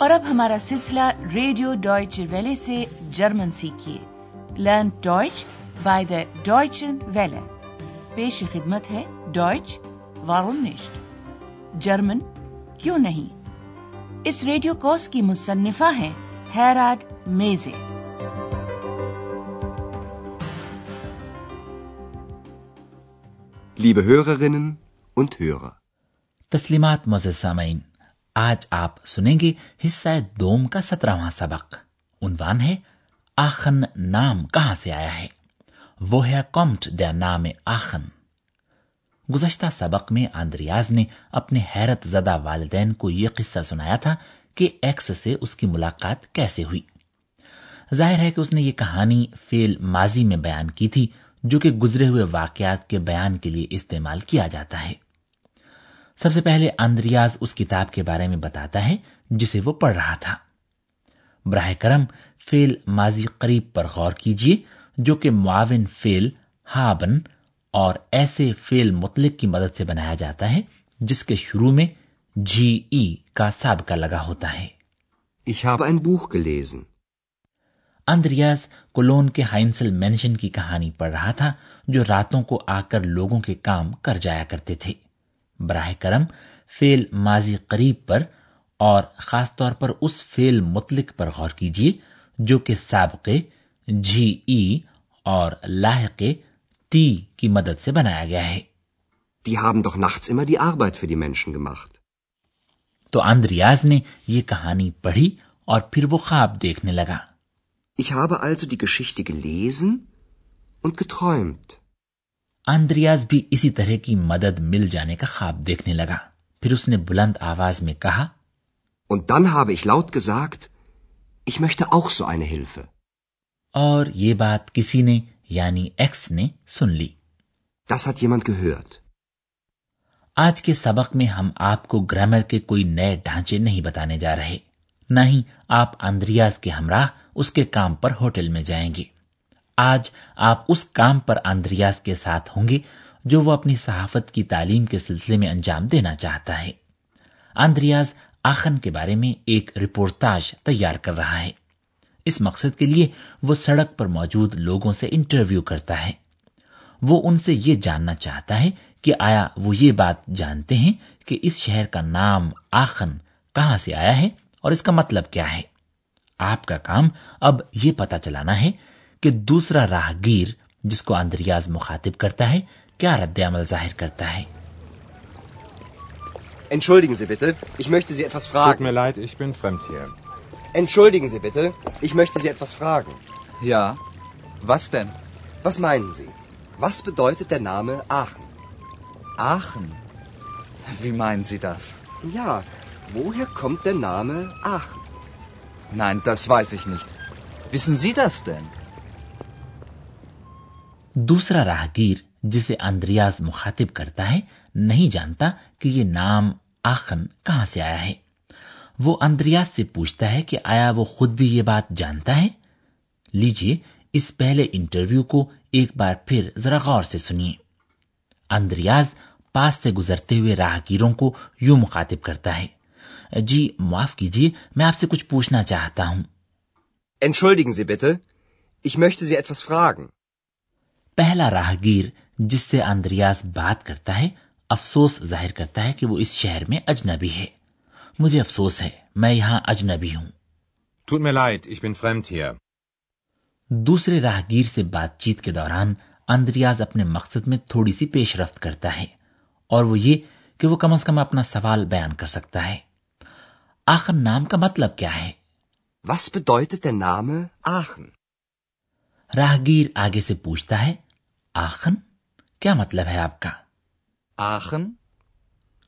اور اب ہمارا سلسلہ ریڈیو ڈوائچ ویلے سے German سیکھیے۔ Learn Deutsch by the Deutsche Welle پیش خدمت ہے ڈوائچ وارونشٹ جرمن کیوں نہیں؟ اس ریڈیو کورس کی مصنفہ ہیں ہیراڈ میزے۔ تسلیمات مزے سامعین آج آپ سنیں گے حصہ دوم کا سترہواں سبق۔ عنوان ہے، آخن نام کہاں سے آیا ہے؟ وہ ہے کومٹ دیا نام آخن۔ گزشتہ سبق میں آندریاز نے اپنے حیرت زدہ والدین کو یہ قصہ سنایا تھا کہ ایکس سے اس کی ملاقات کیسے ہوئی۔ ظاہر ہے کہ اس نے یہ کہانی فیل ماضی میں بیان کی تھی، جو کہ گزرے ہوئے واقعات کے بیان کے لیے استعمال کیا جاتا ہے۔ سب سے پہلے اندریاز اس کتاب کے بارے میں بتاتا ہے جسے وہ پڑھ رہا تھا۔ براہ کرم فیل ماضی قریب پر غور کیجیے جو کہ معاون فیل ہابن اور ایسے فیل مطلق کی مدد سے بنایا جاتا ہے جس کے شروع میں جی ای کا سابقہ لگا ہوتا ہے۔ اندریاز کولون کے ہائنسل مینشن کی کہانی پڑھ رہا تھا جو راتوں کو آ کر لوگوں کے کام کر جایا کرتے تھے۔ براہ کرم فیل ماضی قریب پر اور خاص طور پر اس فیل مطلق پر غور کیجیے جو کہ سابقے جھی ای اور لاحق تی کی مدد سے بنایا گیا ہے Die haben doch nachts immer die Arbeit für die Menschen gemacht. تو اندریاز نے یہ کہانی پڑھی اور پھر وہ خواب دیکھنے لگا Ich habe also die Geschichte gelesen und geträumt. آندریاز بھی اسی طرح کی مدد مل جانے کا خواب دیکھنے لگا پھر اس نے بلند آواز میں کہا Und dann habe ich laut gesagt, ich möchte auch so eine Hilfe. اور یہ بات کسی نے یعنی ایکس نے سن لی Das hat jemand gehört. آج کے سبق میں ہم آپ کو گرامر کے کوئی نئے ڈھانچے نہیں بتانے جا رہے نہ ہی آپ آندریاز کے ہمراہ اس کے کام پر ہوٹل میں جائیں گے آج آپ اس کام پر آندریاز کے ساتھ ہوں گے جو وہ اپنی صحافت کی تعلیم کے سلسلے میں انجام دینا چاہتا ہے۔ آندریاز آخن کے بارے میں ایک رپورتاج تیار کر رہا ہے۔ اس مقصد کے لیے وہ سڑک پر موجود لوگوں سے انٹرویو کرتا ہے۔ وہ ان سے یہ جاننا چاہتا ہے کہ آیا وہ یہ بات جانتے ہیں کہ اس شہر کا نام آخن کہاں سے آیا ہے اور اس کا مطلب کیا ہے۔ آپ کا کام اب یہ پتا چلانا ہے کہ دوسرا راہ گیر جس کو اندریاز مخاطب کرتا ہے کیا رد عمل ظاہر کرتا ہے؟ Nein, das weiß ich nicht. Wissen Sie das denn? دوسرا راہگیر جسے اندریاز مخاطب کرتا ہے نہیں جانتا کہ یہ نام آخن کہاں سے آیا ہے۔ وہ اندریاز سے پوچھتا ہے کہ آیا وہ خود بھی یہ بات جانتا ہے؟ لیجیے اس پہلے انٹرویو کو ایک بار پھر ذرا غور سے سنیے۔ اندریاز پاس سے گزرتے ہوئے راہگیروں کو یوں مخاطب کرتا ہے۔ جی معاف کیجیے میں آپ سے کچھ پوچھنا چاہتا ہوں۔ Entschuldigen Sie bitte, ich möchte Sie etwas fragen. پہلا راہگیر جس سے اندریاز بات کرتا ہے افسوس ظاہر کرتا ہے کہ وہ اس شہر میں اجنبی ہے مجھے افسوس ہے میں یہاں اجنبی ہوں Tut mir leid, ich bin fremd hier. دوسرے راہگیر سے بات چیت کے دوران اندریاز اپنے مقصد میں تھوڑی سی پیش رفت کرتا ہے اور وہ یہ کہ وہ کم از کم اپنا سوال بیان کر سکتا ہے آخر نام کا مطلب کیا ہے Was bedeutet der Name Aachen? راہگیر آگے سے پوچھتا ہے Aachen? کیا مطلب ہے آپ کا؟ آخن؟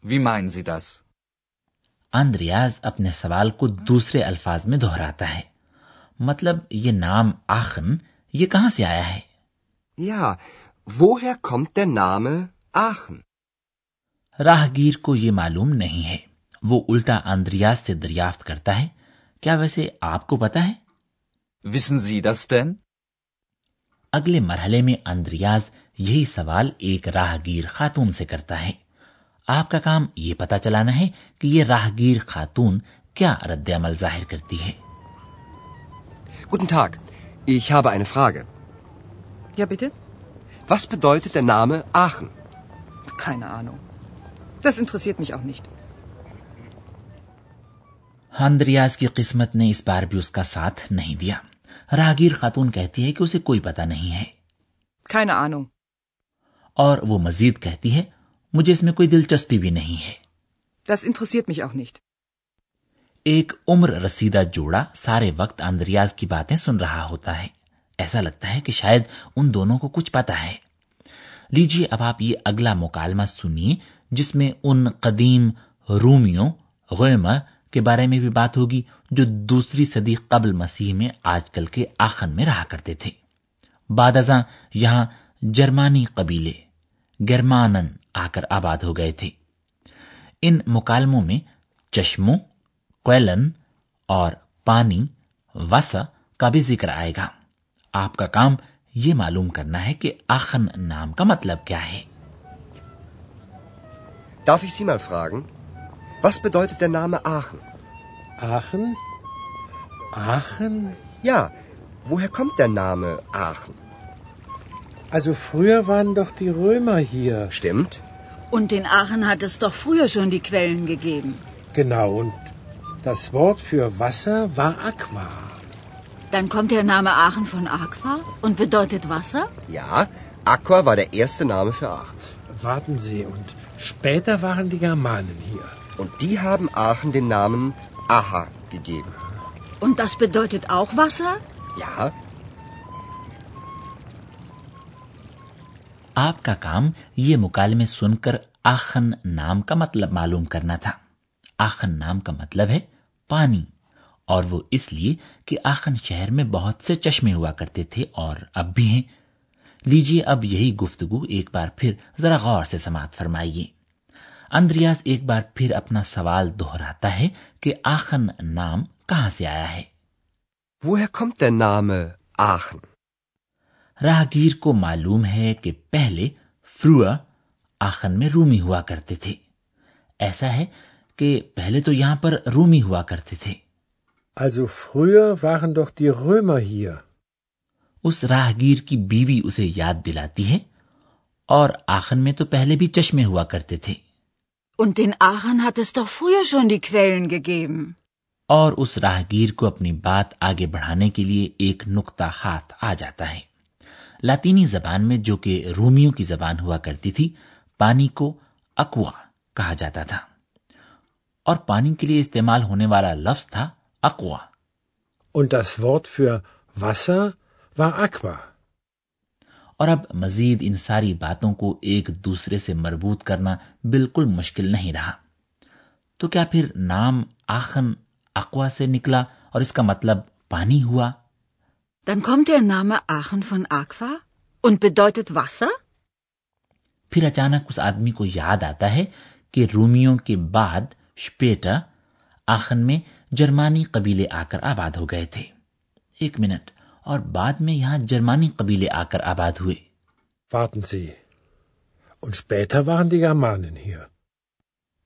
وی مائن سی دس اندریاز اپنے سوال کو دوسرے الفاظ میں دہراتا ہے۔ مطلب یہ نام آخن یہ کہاں سے آیا ہے؟ یا وہ ہے کمتے نام آخن۔ راہ گیر کو یہ معلوم نہیں ہے۔ وہ الٹا اندریاز سے دریافت کرتا ہے۔ کیا ویسے آپ کو پتا ہے؟ وسن زی دس ٹین اگلے مرحلے میں اندریاز یہی سوال ایک راہگیر خاتون سے کرتا ہے آپ کا کام یہ پتا چلانا ہے کہ یہ راہگیر خاتون کیا رد عمل ظاہر کرتی ہے Guten Tag, ich habe eine Frage. Ja, bitte? Was bedeutet der Name Aachen? Keine Ahnung. Das interessiert mich auch nicht. Andreas کی قسمت نے اس بار بھی اس کا ساتھ نہیں دیا راہگیر خاتون کہتی ہے کہ اسے کوئی پتہ نہیں ہے۔ کھانا آنو۔ اور وہ مزید کہتی ہے مجھے اس میں کوئی دلچسپی بھی نہیں ہے۔ Das interessiert mich auch nicht. ایک عمر رسیدہ جوڑا سارے وقت اندریاز کی باتیں سن رہا ہوتا ہے۔ ایسا لگتا ہے کہ شاید ان دونوں کو کچھ پتا ہے۔ لیجیے اب آپ یہ اگلا مکالمہ سنیے جس میں ان قدیم رومیوں غیمہ کے بارے میں بھی بات ہوگی جو دوسری صدی قبل مسیح میں آج کل کے آخن میں رہا کرتے تھے۔ بعد ازاں یہاں جرمانی قبیلے گرمانن آ کر آباد ہو گئے تھے۔ ان مکالموں میں چشموں کوئلن اور پانی وسا کا بھی ذکر آئے گا۔ آپ کا کام یہ معلوم کرنا ہے کہ آخن نام کا مطلب کیا ہے۔ Darf ich Sie mal fragen, Was bedeutet der Name Aachen? Aachen? Aachen? Ja, woher kommt der Name Aachen? Also früher waren doch die Römer hier. Stimmt? Und in Aachen hat es doch früher schon die Quellen gegeben. Genau, und das Wort für Wasser war Aqua. Dann kommt der Name Aachen von Aqua und bedeutet Wasser? Ja, Aqua war der erste Name für Aachen. Warten Sie, und später waren die Germanen hier. Und die haben Aachen den Namen Aha gegeben. Und das bedeutet auch Wasser? Ja. آپ کا کام یہ مکالمے سن کر آخن نام کا مطلب معلوم کرنا تھا آخن نام کا مطلب ہے پانی اور وہ اس لیے کہ آخن شہر میں بہت سے چشمے ہوا کرتے تھے اور اب بھی ہیں لیجیے اب یہی گفتگو ایک بار پھر ذرا غور سے سماعت فرمائیے اندریاز ایک بار پھر اپنا سوال دہراتا ہے کہ آخن نام کہاں سے آیا ہے؟ Woher kommt راہگیر کو معلوم ہے کہ پہلے فرو آخن میں رومی ہوا کرتے تھے۔ ایسا ہے کہ پہلے تو یہاں پر رومی ہوا کرتے تھے۔ Also früher waren doch die Römer hier. اس راہگیر کی بیوی اسے یاد دلاتی ہے اور آخن میں تو پہلے بھی چشمے ہوا کرتے تھے۔ Und den Aachen hat es doch früher schon die Quellen gegeben. اور اس راہگیر کو اپنی بات آگے بڑھانے کے لیے ایک نقطہ ہاتھ آ جاتا ہے لاطینی زبان میں جو کہ رومیوں کی زبان ہوا کرتی تھی پانی کو اکوا کہا جاتا تھا اور پانی کے لیے استعمال ہونے والا لفظ تھا اکوا اور das Wort für Wasser war Aqua. اور اب مزید ان ساری باتوں کو ایک دوسرے سے مربوط کرنا بالکل مشکل نہیں رہا۔ تو کیا پھر نام آخن اقوا سے نکلا اور اس کا مطلب پانی ہوا؟ پھر اچانک اس آدمی کو یاد آتا ہے کہ رومیوں کے بعد شپیٹا آخن میں جرمانی قبیلے آ کر آباد ہو گئے تھے۔ ایک منٹ۔ اور بعد میں یہاں جرمانی قبیلے آ کر آباد ہوئے Warten Sie. Und später waren die Germanen hier.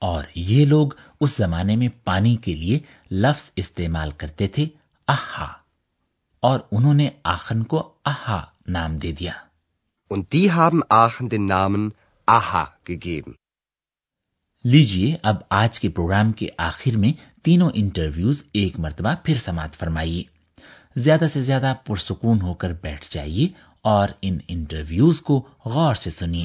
اور یہ لوگ اس زمانے میں پانی کے لیے لفظ استعمال کرتے تھے احا اور انہوں نے آخن کو احا نام دے دیا Und die haben آخن den Namen احا gegeben. لیجیے اب آج کے پروگرام کے آخر میں تینوں انٹرویوز ایک مرتبہ پھر سماعت فرمائیے زیادہ سے زیادہ پرسکون ہو کر بیٹھ جائیے اور ان انٹرویوز کو غور سے سنیے۔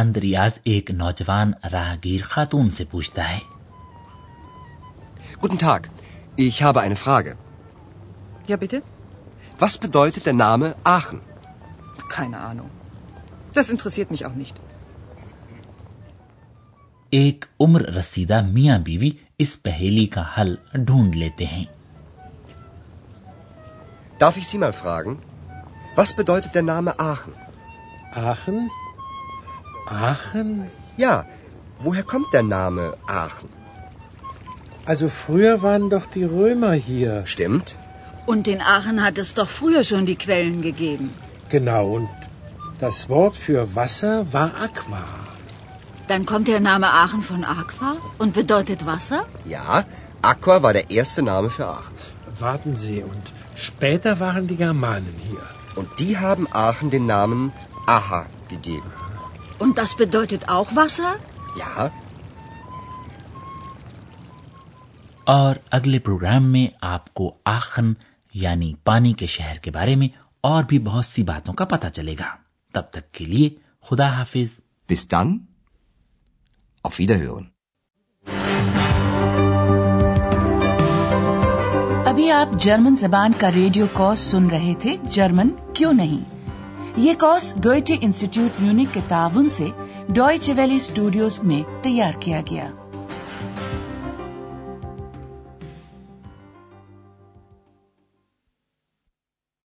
اندریاز ایک نوجوان راہگیر خاتون سے پوچھتا ہے Guten Tag, ich habe eine Frage. Ja, bitte? Was bedeutet der Name Aachen? Keine Ahnung. Das interessiert mich auch nicht. ایک عمر رسیدہ میاں بیوی اس پہیلی کا حل ڈھونڈ لیتے ہیں Darf ich Sie mal fragen, was bedeutet der Name Aachen? Aachen? Aachen? Ja, woher kommt der Name Aachen? Also früher waren doch die Römer hier. Stimmt? Und in Aachen hat es doch früher schon die Quellen gegeben. Genau, und das Wort für Wasser war Aqua. Dann kommt der Name Aachen von Aqua und bedeutet Wasser? Ja, Aqua war der erste Name für Aachen. Warten Sie, und später waren die Germanen hier. Und die haben Aachen den Namen Aha gegeben. Und das bedeutet auch Wasser? Ja. اور اگلے programme میں آپ کو آخن یعنی پانی کے شہر کے بارے میں اور بھی بہت سی باتوں کا پتہ چلے گا۔ تب تک کے لیے خدا حافظ۔ پستان ابھی آپ جرمن زبان کا ریڈیو کورس سن رہے تھے۔ جرمن کیوں نہیں؟ یہ کورس ڈوئٹے انسٹیٹیوٹ میونک کے تعاون سے ڈوئچ ویلی اسٹوڈیوز میں تیار کیا گیا۔